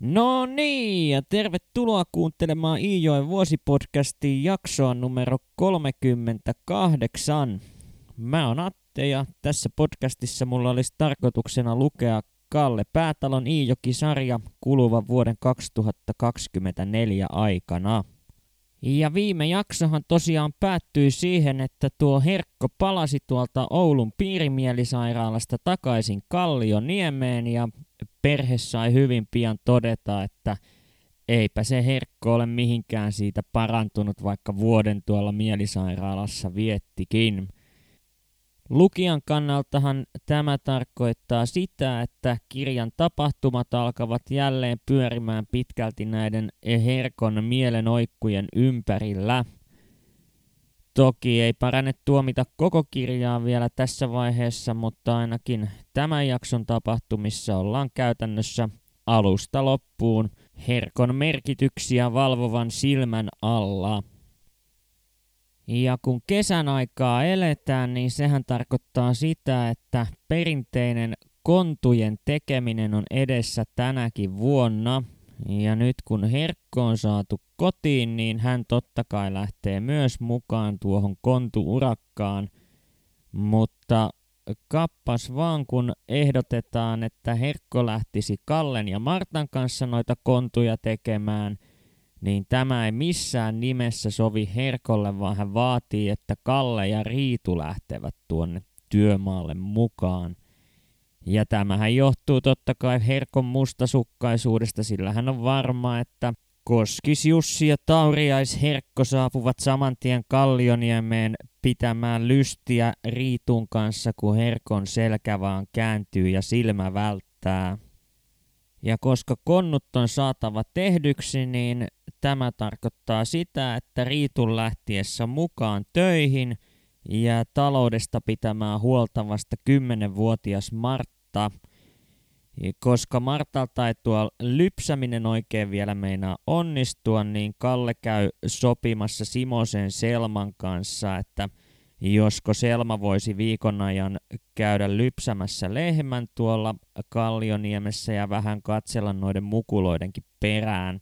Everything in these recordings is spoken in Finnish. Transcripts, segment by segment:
No niin, ja tervetuloa kuuntelemaan Iijoen vuosipodcastin jaksoa numero 38. Mä oon Atte ja tässä podcastissa mulla olisi tarkoituksena lukea Kalle Päätalon Iijoki-sarja kuluvan vuoden 2024 aikana. Ja viime jaksohan tosiaan päättyi siihen, että tuo Herkko palasi tuolta Oulun piirimielisairaalasta takaisin Kallioniemeen ja perhe sai hyvin pian todeta, että eipä se Herkko ole mihinkään siitä parantunut, vaikka vuoden tuolla mielisairaalassa viettikin. Lukijan kannaltahan tämä tarkoittaa sitä, että kirjan tapahtumat alkavat jälleen pyörimään pitkälti näiden herkon mielenoikkujen ympärillä. Toki ei parane tuomita koko kirjaa vielä tässä vaiheessa, mutta ainakin tämän jakson tapahtumissa ollaan käytännössä alusta loppuun herkon merkityksiä valvovan silmän alla. Ja kun kesän aikaa eletään, niin sehän tarkoittaa sitä, että perinteinen kontujen tekeminen on edessä tänäkin vuonna. Ja nyt kun Herkko on saatu kotiin, niin hän totta kai lähtee myös mukaan tuohon kontuurakkaan. Mutta kappas vaan kun ehdotetaan, että Herkko lähtisi Kallen ja Martan kanssa noita kontuja tekemään – niin tämä ei missään nimessä sovi Herkolle, vaan hän vaatii, että Kalle ja Riitu lähtevät tuonne työmaalle mukaan. Ja tämähän johtuu totta kai Herkon mustasukkaisuudesta, sillä hän on varma, että Koskis Jussi ja Tauriais Herkko saapuvat saman tien Kallioniemeen pitämään lystiä Riitun kanssa, kun Herkon selkä vaan kääntyy ja silmä välttää. Ja koska konnut on saatava tehdyksi, niin tämä tarkoittaa sitä, että Riitun lähtiessä mukaan töihin ja taloudesta pitämään huolta vasta 10-vuotias Martta. Koska Martalta ei tuo lypsäminen oikein vielä meinaa onnistua, niin Kalle käy sopimassa Simosen Selman kanssa, että – josko Selma voisi viikon ajan käydä lypsämässä lehmän tuolla Kallioniemessä ja vähän katsella noiden mukuloidenkin perään.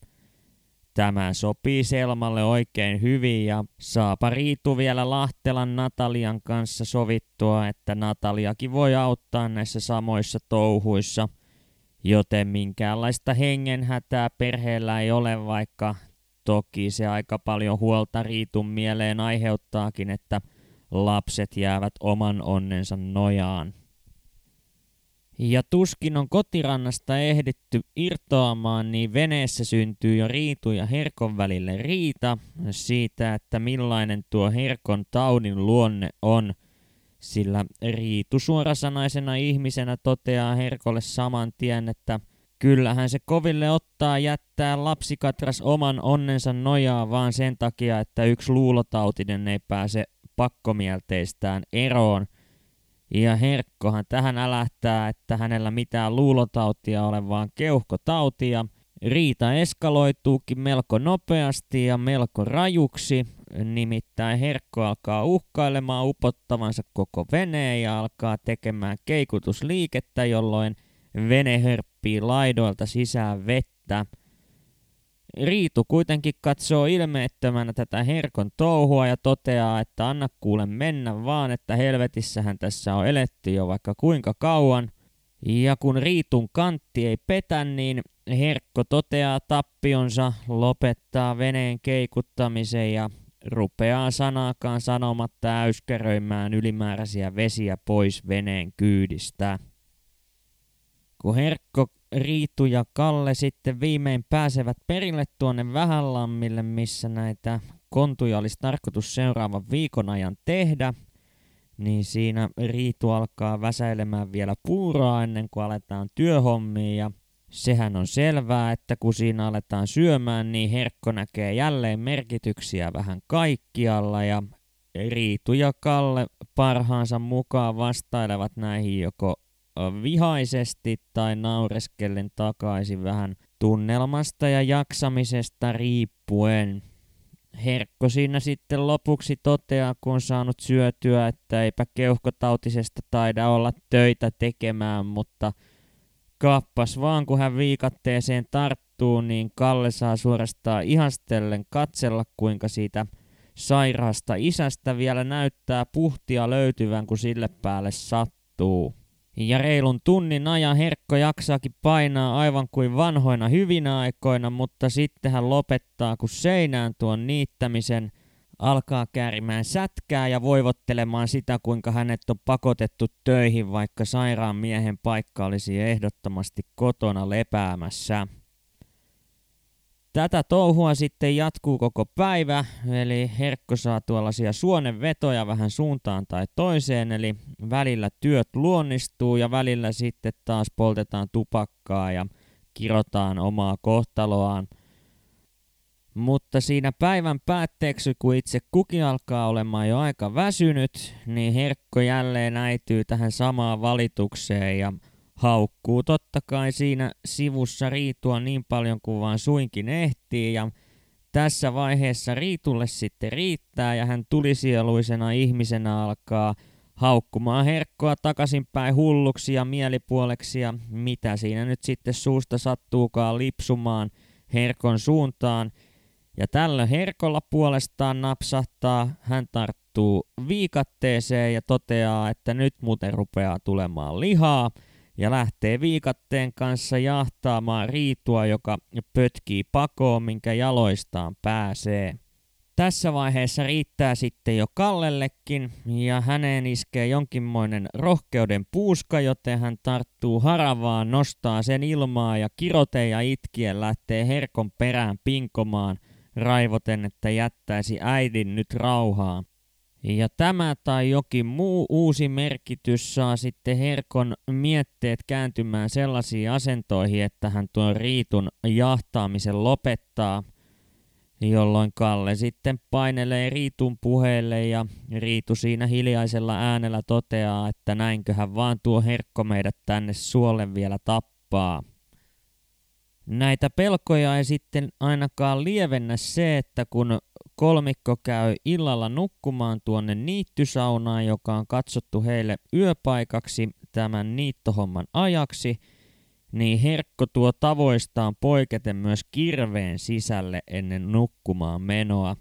Tämä sopii Selmalle oikein hyvin ja saapa Riitu vielä Lahtelan Natalian kanssa sovittua, että Nataliakin voi auttaa näissä samoissa touhuissa, joten minkäänlaista hengenhätää perheellä ei ole, vaikka toki se aika paljon huolta Riitun mieleen aiheuttaakin, että – lapset jäävät oman onnensa nojaan. Ja tuskin on kotirannasta ehditty irtoamaan, niin veneessä syntyy jo Riitu ja Herkon välille riita siitä, että millainen tuo Herkon taudin luonne on, sillä Riitu suorasanaisena ihmisenä toteaa Herkolle saman tien, että kyllähän se koville ottaa jättää lapsikatras oman onnensa nojaa vaan sen takia, että yksi luulotautinen ei pääse pakkomielteistään eroon. Ja Herkkohan tähän älähtää, että hänellä mitään luulotautia ole, vaan keuhkotautia. Riita eskaloituukin melko nopeasti ja melko rajuksi, nimittäin Herkko alkaa uhkailemaan upottavansa koko veneen ja alkaa tekemään keikutusliikettä, jolloin vene hörppii laidoilta sisään vettä. Riitu kuitenkin katsoo ilmeettömänä tätä Herkon touhua ja toteaa, että anna kuule mennä vaan, että helvetissähän tässä on eletty jo vaikka kuinka kauan. Ja kun Riitun kantti ei petä, niin Herkko toteaa tappionsa, lopettaa veneen keikuttamisen ja rupeaa sanaakaan sanomatta äyskäröimään ylimääräisiä vesiä pois veneen kyydistä. Kun Herkko Riitu ja Kalle sitten viimein pääsevät perille tuonne Vähänlammille, missä näitä kontuja olisi tarkoitus seuraavan viikon ajan tehdä, niin siinä Riitu alkaa väsäilemään vielä puuroa ennen kuin aletaan työhommiin ja sehän on selvää, että kun siinä aletaan syömään, niin Herkko näkee jälleen merkityksiä vähän kaikkialla ja Riitu ja Kalle parhaansa mukaan vastailevat näihin joko vihaisesti tai naureskellen takaisin vähän tunnelmasta ja jaksamisesta riippuen. Herkko siinä sitten lopuksi toteaa, kun on saanut syötyä, että eipä keuhkotautisesta taida olla töitä tekemään, mutta kappas vaan, kun hän viikatteeseen tarttuu niin Kalle saa suorastaan ihastellen katsella, kuinka siitä sairaasta isästä vielä näyttää puhtia löytyvän, kun sille päälle sattuu. Ja reilun tunnin ajan Herkko jaksaakin painaa aivan kuin vanhoina hyvinä aikoina, mutta sitten hän lopettaa kun seinään tuon niittämisen, alkaa käärimään sätkää ja voivottelemaan sitä, kuinka hänet on pakotettu töihin, vaikka sairaan miehen paikka olisi ehdottomasti kotona lepäämässä. Tätä touhua sitten jatkuu koko päivä, eli Herkko saa tuollaisia suonenvetoja vähän suuntaan tai toiseen, eli välillä työt luonnistuu ja välillä sitten taas poltetaan tupakkaa ja kirotaan omaa kohtaloaan. Mutta siinä päivän päätteeksi, kun itse kuki alkaa olemaan jo aika väsynyt, niin Herkko jälleen äityy tähän samaan valitukseen ja haukkuu totta kai siinä sivussa Riitua niin paljon kuin vaan suinkin ehtii ja tässä vaiheessa Riitulle sitten riittää ja hän tulisieluisena ihmisenä alkaa haukkumaan herkkoa takaisinpäin hulluksi ja mielipuoleksi ja mitä siinä nyt sitten suusta sattuukaan lipsumaan herkon suuntaan. Ja tällä herkolla puolestaan napsahtaa, hän tarttuu viikatteeseen ja toteaa, että nyt muuten rupeaa tulemaan lihaa – ja lähtee viikatteen kanssa jahtaamaan riitua, joka pötkii pakoon, minkä jaloistaan pääsee. Tässä vaiheessa riittää sitten jo Kallellekin ja häneen iskee jonkinmoinen rohkeuden puuska, joten hän tarttuu haravaan, nostaa sen ilmaa ja kirote ja itkien lähtee herkon perään pinkomaan, raivoten, että jättäisi äidin nyt rauhaan. Ja tämä tai jokin muu uusi merkitys saa sitten Herkon mietteet kääntymään sellaisiin asentoihin, että hän tuon riitun jahtaamisen lopettaa, jolloin Kalle sitten painelee Riitun puheelle ja Riitu siinä hiljaisella äänellä toteaa, että näinköhän vaan tuo Herkko meidät tänne suolle vielä tappaa. Näitä pelkoja ei sitten ainakaan lievennä se, että kun kolmikko käy illalla nukkumaan tuonne niittysaunaan, joka on katsottu heille yöpaikaksi tämän niittohomman ajaksi, niin Herkko tuo tavoistaan poiketen myös kirveen sisälle ennen nukkumaan menoa.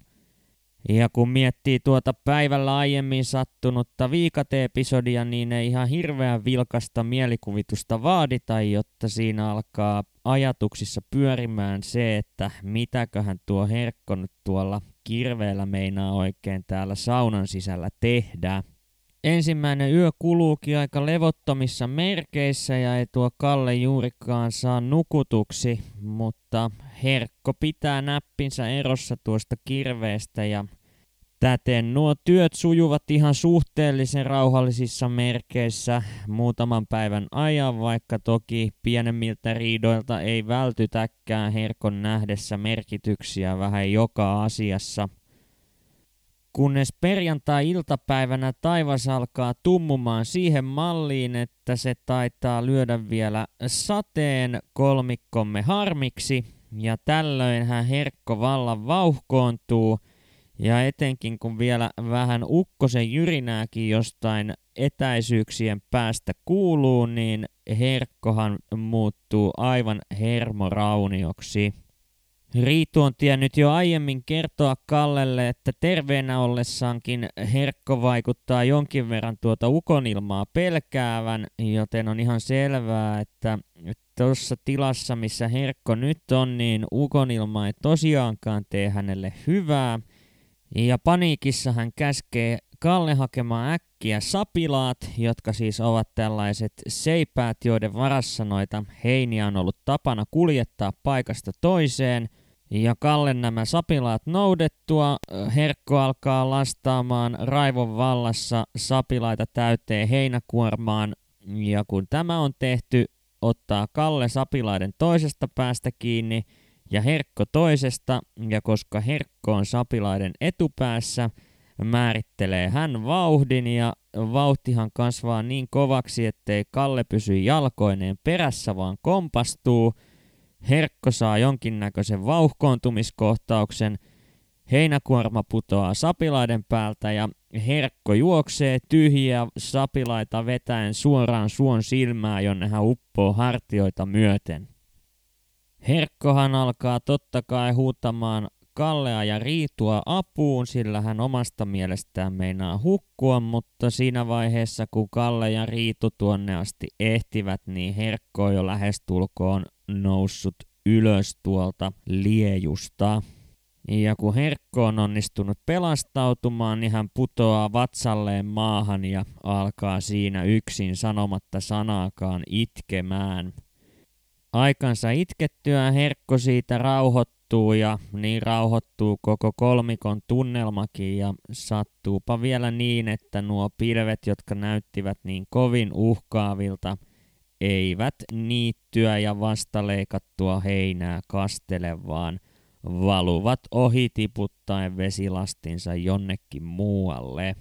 Ja kun miettii tuota päivällä aiemmin sattunutta viikate-episodia, niin ei ihan hirveän vilkasta mielikuvitusta vaadita, jotta siinä alkaa ajatuksissa pyörimään se, että mitäköhän tuo Herkko nyt tuolla kirveellä meinaa oikein täällä saunan sisällä tehdä. Ensimmäinen yö kuluukin aika levottomissa merkeissä ja ei tuo Kalle juurikaan saa nukutuksi, mutta Herkko pitää näppinsä erossa tuosta kirveestä ja Täten nuo työt sujuvat ihan suhteellisen rauhallisissa merkeissä muutaman päivän ajan, vaikka toki pienemmiltä riidoilta ei vältytäkään herkon nähdessä merkityksiä vähän joka asiassa. Kunnes perjantai-iltapäivänä taivas alkaa tummumaan siihen malliin, että se taitaa lyödä vielä sateen kolmikkomme harmiksi, ja tällöin hän herkko vallan vauhkoontuu – ja etenkin kun vielä vähän ukkosen jyrinääkin jostain etäisyyksien päästä kuuluu, niin herkkohan muuttuu aivan hermoraunioksi. Riitu on tiennyt jo aiemmin kertoa Kallelle, että terveenä ollessaankin Herkko vaikuttaa jonkin verran tuota ukonilmaa pelkäävän, joten on ihan selvää, että tuossa tilassa, missä Herkko nyt on, niin ukonilma ei tosiaankaan tee hänelle hyvää – ja paniikissa hän käskee Kalle hakemaan äkkiä sapilaat, jotka siis ovat tällaiset seipäät, joiden varassa noita heiniä on ollut tapana kuljettaa paikasta toiseen. Ja Kalle nämä sapilaat noudettua, Herkko alkaa lastaamaan raivon vallassa sapilaita täyteen heinäkuormaan. Ja kun tämä on tehty, ottaa Kalle sapilaiden toisesta päästä kiinni – ja Herkko toisesta, ja koska Herkko on sapilaiden etupäässä, määrittelee hän vauhdin ja vauhtihan kasvaa niin kovaksi, ettei Kalle pysy jalkoineen perässä, vaan kompastuu. Herkko saa jonkinnäköisen vauhkoontumiskohtauksen, heinäkuorma putoaa sapilaiden päältä ja Herkko juoksee tyhjiä sapilaita vetäen suoraan suon silmää, jonne hän uppoo hartioita myöten. Herkkohan alkaa totta kai huutamaan Kallea ja Riitua apuun, sillä hän omasta mielestään meinaa hukkua, mutta siinä vaiheessa kun Kalle ja Riitu tuonne asti ehtivät, niin Herkko on jo lähestulkoon noussut ylös tuolta liejusta. Ja kun Herkko on onnistunut pelastautumaan, niin hän putoaa vatsalleen maahan ja alkaa siinä yksin sanomatta sanaakaan itkemään. Aikansa itkettyä Herkko siitä rauhoittuu ja niin rauhoittuu koko kolmikon tunnelmakin ja sattuupa vielä niin, että nuo pilvet, jotka näyttivät niin kovin uhkaavilta, eivät niittyä ja vastaleikattua heinää kastele, vaan valuvat ohi tiputtaen vesilastinsa jonnekin muualle.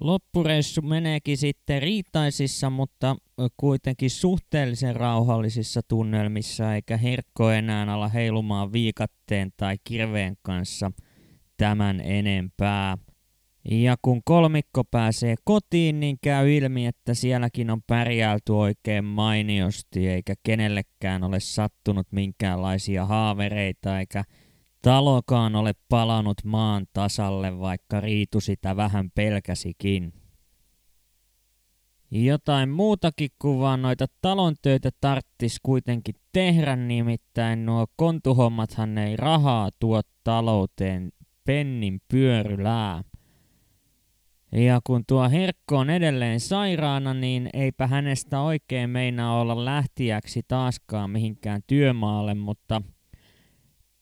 Loppureissu meneekin sitten riitaisissa, mutta kuitenkin suhteellisen rauhallisissa tunnelmissa, eikä Herkko enää ala heilumaan viikatteen tai kirveen kanssa tämän enempää. Ja kun kolmikko pääsee kotiin, niin käy ilmi, että sielläkin on pärjäilty oikein mainiosti, eikä kenellekään ole sattunut minkäänlaisia haavereita, eikä Talokaan ole palannut maan tasalle, vaikka Riitu sitä vähän pelkäsikin. Jotain muutakin kuin vaan noita talon töitä tarttis kuitenkin tehdä, nimittäin nuo kontuhommathan ei rahaa tuo talouteen pennin pyörylää. Ja kun tuo Herkko on edelleen sairaana, niin eipä hänestä oikein meinaa olla lähtiäksi taaskaan mihinkään työmaalle, mutta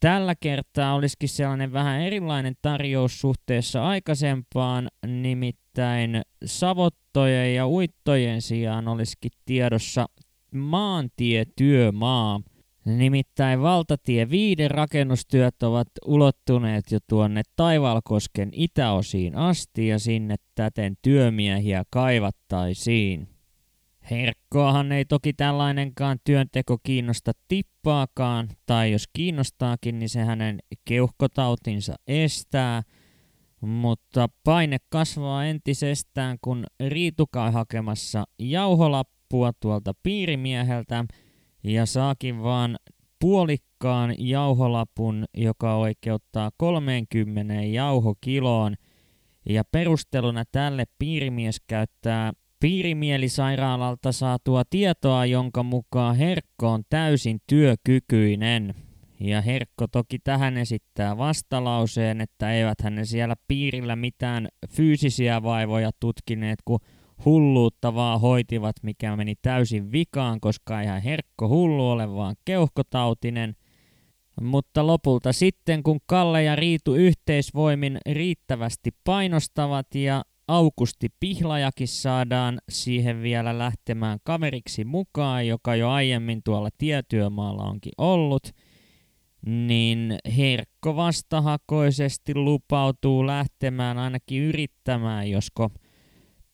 Tällä kertaa olisikin sellainen vähän erilainen tarjous suhteessa aikaisempaan, nimittäin savottojen ja uittojen sijaan olisikin tiedossa maantietyömaa. Nimittäin valtatie 5 rakennustyöt ovat ulottuneet jo tuonne Taivalkosken itäosiin asti ja sinne täten työmiehiä kaivattaisiin. Herkkoahan ei toki tällainenkaan työnteko kiinnosta tippaakaan, tai jos kiinnostaakin, niin se hänen keuhkotautinsa estää. Mutta paine kasvaa entisestään, kun Riituka hakemassa jauholappua tuolta piirimieheltä ja saakin vaan puolikkaan jauholapun, joka oikeuttaa 30 jauhokiloon. Ja perusteluna tälle piirimies käyttää piirimielisairaalalta saatua tietoa, jonka mukaan Herkko on täysin työkykyinen. Ja Herkko toki tähän esittää vastalauseen, että eivät hänen siellä piirillä mitään fyysisiä vaivoja tutkineet, kun hulluutta vaan hoitivat, mikä meni täysin vikaan, koska eihän Herkko hullu ole, vaan keuhkotautinen. Mutta lopulta sitten, kun Kalle ja Riitu yhteisvoimin riittävästi painostavat ja Aukusti Pihlajakin saadaan siihen vielä lähtemään kaveriksi mukaan, joka jo aiemmin tuolla tietyömaalla onkin ollut, niin Herkko vastahakoisesti lupautuu lähtemään ainakin yrittämään, josko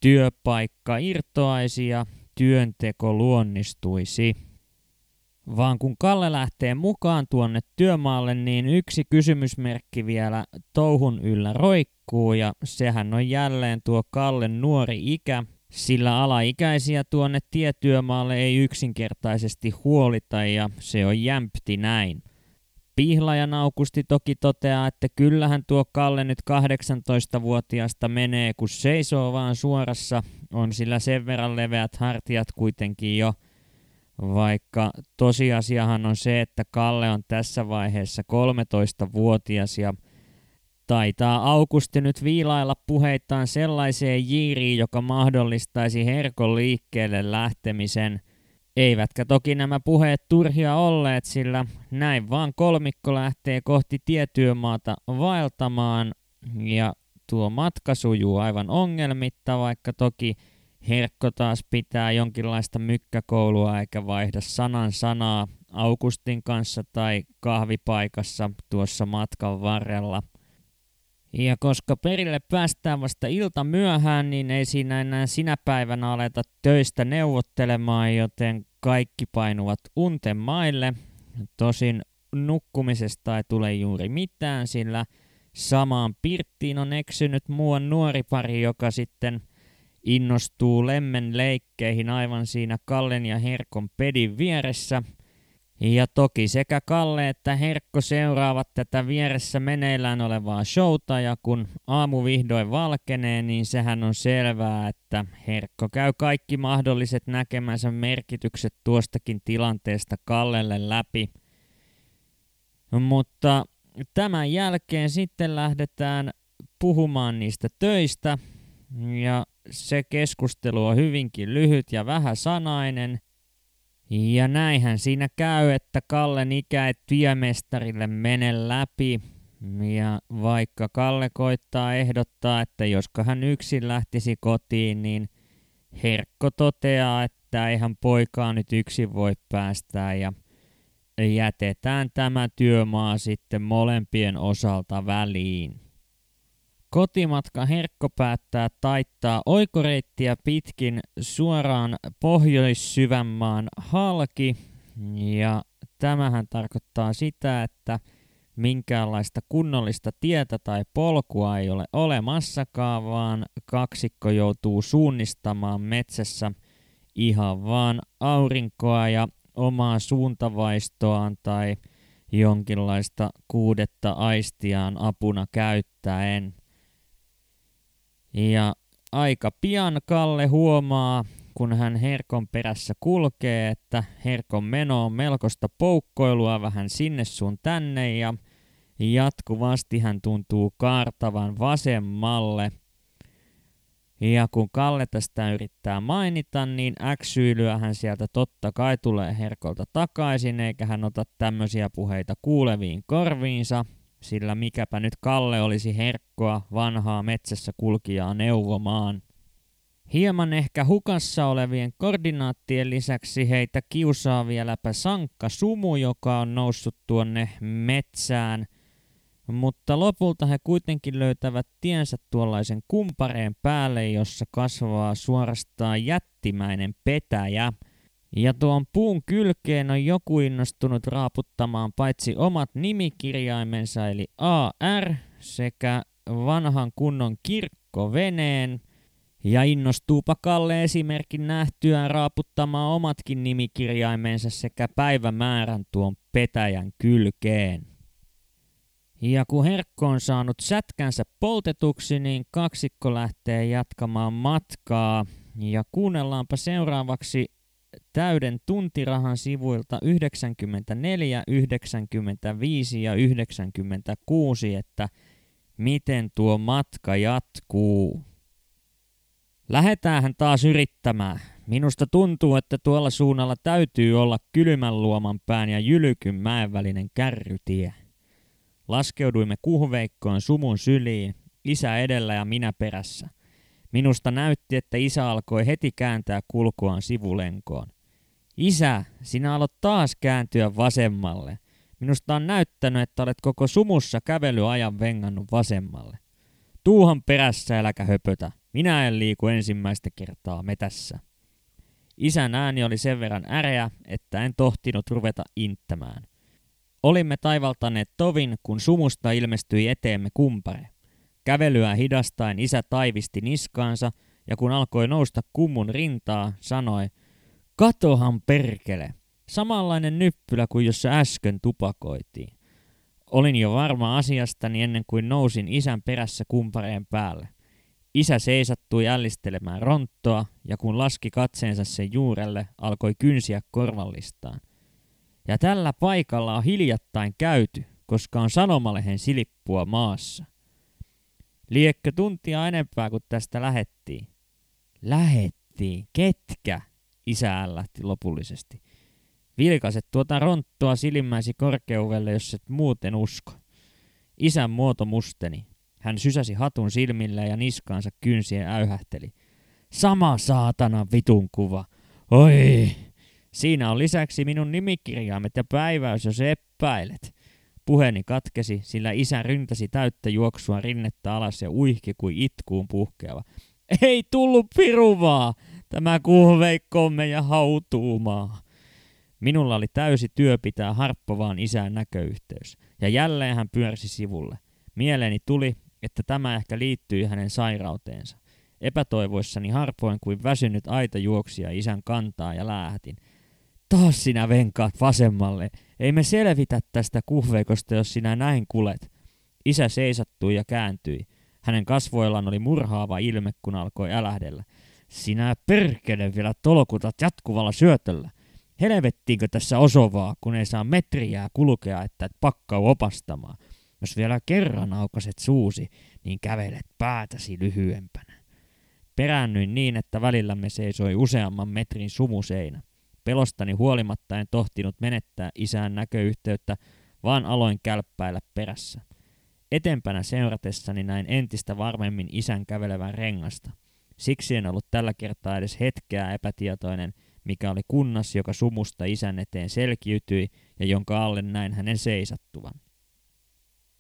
työpaikka irtoaisi ja työnteko luonnistuisi. Vaan kun Kalle lähtee mukaan tuonne työmaalle, niin yksi kysymysmerkki vielä touhun yllä roikkuu ja sehän on jälleen tuo Kallen nuori ikä, sillä alaikäisiä tuonne tietyömaalle ei yksinkertaisesti huolita ja se on jämpti näin. Pihlajan Aukusti toki toteaa, että kyllähän tuo Kalle nyt 18-vuotiaasta menee, kun seisoo vaan suorassa, on sillä sen verran leveät hartiat kuitenkin jo – vaikka tosiasiahan on se, että Kalle on tässä vaiheessa 13-vuotias ja taitaa Aukusti nyt viilailla puheitaan sellaiseen jiiriin, joka mahdollistaisi herkon liikkeelle lähtemisen. Eivätkä toki nämä puheet turhia olleet, sillä näin vaan kolmikko lähtee kohti tietyömaata vaeltamaan ja tuo matka sujuu aivan ongelmitta, vaikka toki Herkko taas pitää jonkinlaista mykkäkoulua eikä vaihda sanan sanaa Augustin kanssa tai kahvipaikassa tuossa matkan varrella. Ja koska perille päästään vasta ilta myöhään, niin ei siinä enää sinä päivänä aleta töistä neuvottelemaan, joten kaikki painuvat unten maille. Tosin nukkumisesta ei tule juuri mitään, sillä samaan pirttiin on eksynyt muuan nuori pari, joka sitten – innostuu lemmen leikkeihin aivan siinä Kallen ja Herkon pedin vieressä. Ja toki sekä Kalle että Herkko seuraavat tätä vieressä meneillään olevaa showta ja kun aamu vihdoin valkenee, niin sehän on selvää, että Herkko käy kaikki mahdolliset näkemänsä merkitykset tuostakin tilanteesta Kallelle läpi. Mutta tämän jälkeen sitten lähdetään puhumaan niistä töistä ja se keskustelu on hyvinkin lyhyt ja vähäsanainen – ja näinhän siinä käy, että Kallen ikä ei tiemestarille mene läpi. Ja vaikka Kalle koittaa ehdottaa, että josko hän yksin lähtisi kotiin, niin Herkko toteaa, että eihän poikaa nyt yksin voi päästää ja jätetään tämä työmaa sitten molempien osalta väliin. Kotimatka Herkko päättää taittaa oikoreittiä pitkin suoraan Pohjois-Syvänmaan halki. Ja tämähän tarkoittaa sitä, että minkäänlaista kunnollista tietä tai polkua ei ole olemassakaan, vaan kaksikko joutuu suunnistamaan metsässä ihan vaan aurinkoa ja omaa suuntavaistoaan tai jonkinlaista kuudetta aistiaan apuna käyttäen. Ja aika pian Kalle huomaa, kun hän Herkon perässä kulkee, että Herkon meno on melkoista poukkoilua vähän sinne sun tänne ja jatkuvasti hän tuntuu kaartavan vasemmalle. Ja kun Kalle tästä yrittää mainita, niin äksyilyä hän sieltä totta kai tulee Herkolta takaisin, eikä hän ota tämmöisiä puheita kuuleviin korviinsa – sillä mikäpä nyt Kalle olisi herkkoa vanhaa metsässä kulkijaa neuvomaan. Hieman ehkä hukassa olevien koordinaattien lisäksi heitä kiusaa vieläpä Sankka Sumu, joka on noussut tuonne metsään, mutta lopulta he kuitenkin löytävät tiensä tuollaisen kumpareen päälle, jossa kasvaa suorastaan jättimäinen petäjä – ja tuon puun kylkeen on joku innostunut raaputtamaan paitsi omat nimikirjaimensa eli AR sekä vanhan kunnon kirkkoveneen, ja innostuupa Kalle esimerkin nähtyään raaputtamaan omatkin nimikirjaimensa sekä päivämäärän tuon petäjän kylkeen. Ja kun Herkko on saanut sätkänsä poltetuksi, niin kaksikko lähtee jatkamaan matkaa. Ja kuunnellaanpa seuraavaksi täyden tuntirahan sivuilta 94, 95 ja 96, että miten tuo matka jatkuu. Lähetäänhän taas yrittämään. Minusta tuntuu, että tuolla suunnalla täytyy olla kylmän luoman pään ja jylykyn mäen välinen kärrytie. Laskeuduimme kuhveikkoon sumun syliin, isä edellä ja minä perässä. Minusta näytti, että isä alkoi heti kääntää kulkuaan sivulenkoon. Isä, sinä aloit taas kääntyä vasemmalle. Minusta on näyttänyt, että olet koko sumussa kävelyajan vengannut vasemmalle. Tuuhan perässä äläkä höpötä. Minä en liiku ensimmäistä kertaa metässä. Isän ääni oli sen verran äreä, että en tohtinut ruveta inttämään. Olimme taivaltaneet tovin, kun sumusta ilmestyi eteemme kumpare. Kävelyä hidastaen isä taivisti niskaansa, ja kun alkoi nousta kummun rintaa, sanoi – Katohan perkele. Samanlainen nyppylä kuin jossa äsken tupakoitiin. Olin jo varma asiastani ennen kuin nousin isän perässä kumpareen päälle. Isä seisattui jällistelemään ronttoa, ja kun laski katseensa sen juurelle, alkoi kynsiä korvallistaan. Ja tällä paikalla on hiljattain käyty, koska on sanomalehen silippua maassa. Liekkö tuntia enempää kuin tästä lähettiin? Lähettiin? Ketkä? isä lähti lopullisesti. Vilkaset tuota ronttoa silimmäisi korkeudelle, jos et muuten usko. Isän muoto musteni. Hän sysäsi hatun silmille ja niskaansa kynsien äyhähteli. Sama saatana vitun kuva. Oi! Siinä on lisäksi minun nimikirjaimet ja päiväys, jos epäilet. Puheeni katkesi, sillä isä ryntäsi täyttä juoksua rinnettä alas ja uihki kuin itkuun puhkeava. Ei tullut piruvaa! Tämä kuhveikkomme ja hautuumaa. Minulla oli täysi työ pitää harppovaan isään näköyhteys, ja jälleen hän pyörsi sivulle. Mieleeni tuli, että tämä ehkä liittyi hänen sairauteensa. Epätoivoissani harpoin kuin väsynyt aita juoksia isän kantaa ja läähätin. Taas sinä venkaat vasemmalle. Ei me selvitä tästä kuhveikosta, jos sinä näin kulet. Isä seisattui ja kääntyi. Hänen kasvoillaan oli murhaava ilme, kun alkoi älähdellä. Sinä perkele vielä tolkutat jatkuvalla syötöllä. Helvettiinkö tässä osovaa, kun ei saa metriää kulkea, että et pakkau opastamaan. Jos vielä kerran aukaset suusi, niin kävelet päätäsi lyhyempänä. Peräännyin niin, että välillämme seisoi useamman metrin sumuseinä. Pelostani huolimatta en tohtinut menettää isään näköyhteyttä, vaan aloin kälppäillä perässä. Etempänä seuratessani näin entistä varmemmin isän kävelevän rengasta. Siksi en ollut tällä kertaa edes hetkeä epätietoinen, mikä oli kunnas, joka sumusta isän eteen selkiytyi ja jonka alle näin hänen seisattuvan.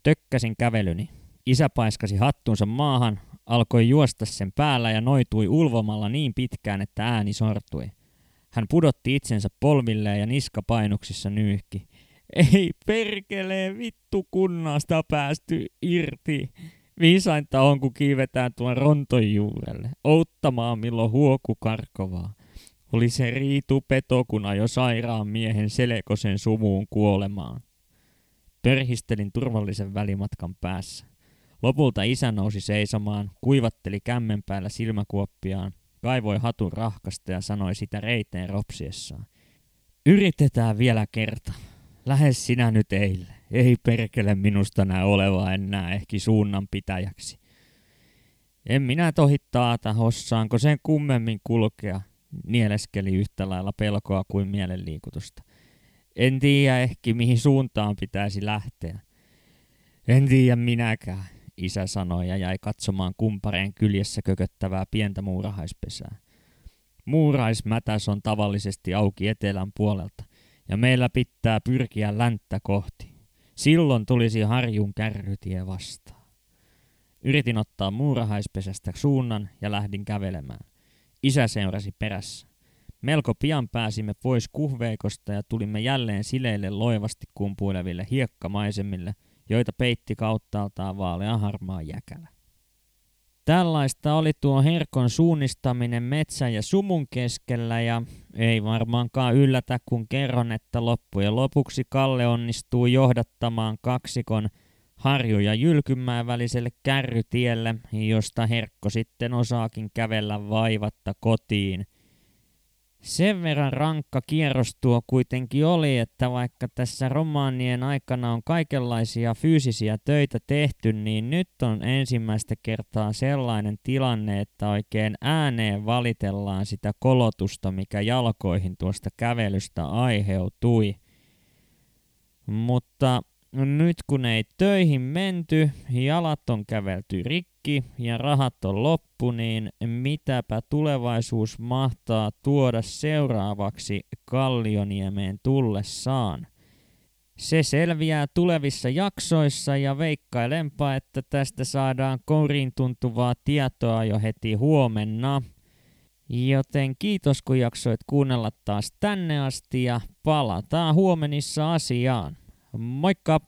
Tökkäsin kävelyni. Isä paiskasi hattunsa maahan, alkoi juosta sen päällä ja noitui ulvomalla niin pitkään, että ääni sortui. Hän pudotti itsensä polvilleen ja niskapainuksissa nyyhki. Ei perkele, vittu kunnasta päästy irti. Viisainta on, kun kiivetään tuon ronton juurelle, outtamaan milloin huoku karkovaa. Oli se riitu peto, kun ajo sairaan miehen selekosen sumuun kuolemaan. Pörhistelin turvallisen välimatkan päässä. Lopulta isä nousi seisomaan, kuivatteli kämmen päällä silmäkuoppiaan, kaivoi hatun rahkasta ja sanoi sitä reiteen ropsiessaan. Yritetään vielä kerta. Lähes sinä nyt eilen. Ei perkele minusta näe olevaa enää ehkä suunnan pitäjäksi. En minä tohi taata, hossaanko sen kummemmin kulkea, nieleskeli yhtä lailla pelkoa kuin mielenliikutusta. En tiedä ehkä mihin suuntaan pitäisi lähteä. En tiedä minäkään, isä sanoi ja jäi katsomaan kumpareen kyljessä kököttävää pientä muurahaispesää. Muuraismätäs on tavallisesti auki etelän puolelta, ja meillä pitää pyrkiä länttä kohti. Silloin tulisi harjun kärrytie vastaan. Yritin ottaa muurahaispesästä suunnan ja lähdin kävelemään. Isä seurasi perässä. Melko pian pääsimme pois kuhveikosta ja tulimme jälleen sileille loivasti kumpuileville hiekkamaisemille, joita peitti kauttaaltaan vaalea harmaa jäkälä. Tällaista oli tuo herkon suunnistaminen metsän ja sumun keskellä ja ei varmaankaan yllätä kun kerron, että loppujen lopuksi Kalle onnistuu johdattamaan kaksikon Harju ja Jylkymään väliselle kärrytielle, josta Herkko sitten osaakin kävellä vaivatta kotiin – sen verran rankka kierros tuo kuitenkin oli, että vaikka tässä romaanien aikana on kaikenlaisia fyysisiä töitä tehty, niin nyt on ensimmäistä kertaa sellainen tilanne, että oikein ääneen valitellaan sitä kolotusta, mikä jalkoihin tuosta kävelystä aiheutui. Mutta nyt kun ei töihin menty, jalat on kävelty rikki ja rahat on loppu, niin mitäpä tulevaisuus mahtaa tuoda seuraavaksi Kallioniemeen tullessaan. Se selviää tulevissa jaksoissa ja veikkailenpa, että tästä saadaan korin tuntuvaa tietoa jo heti huomenna. Joten kiitos kun jaksoit kuunnella taas tänne asti ja palataan huomenissa asiaan. Moikka!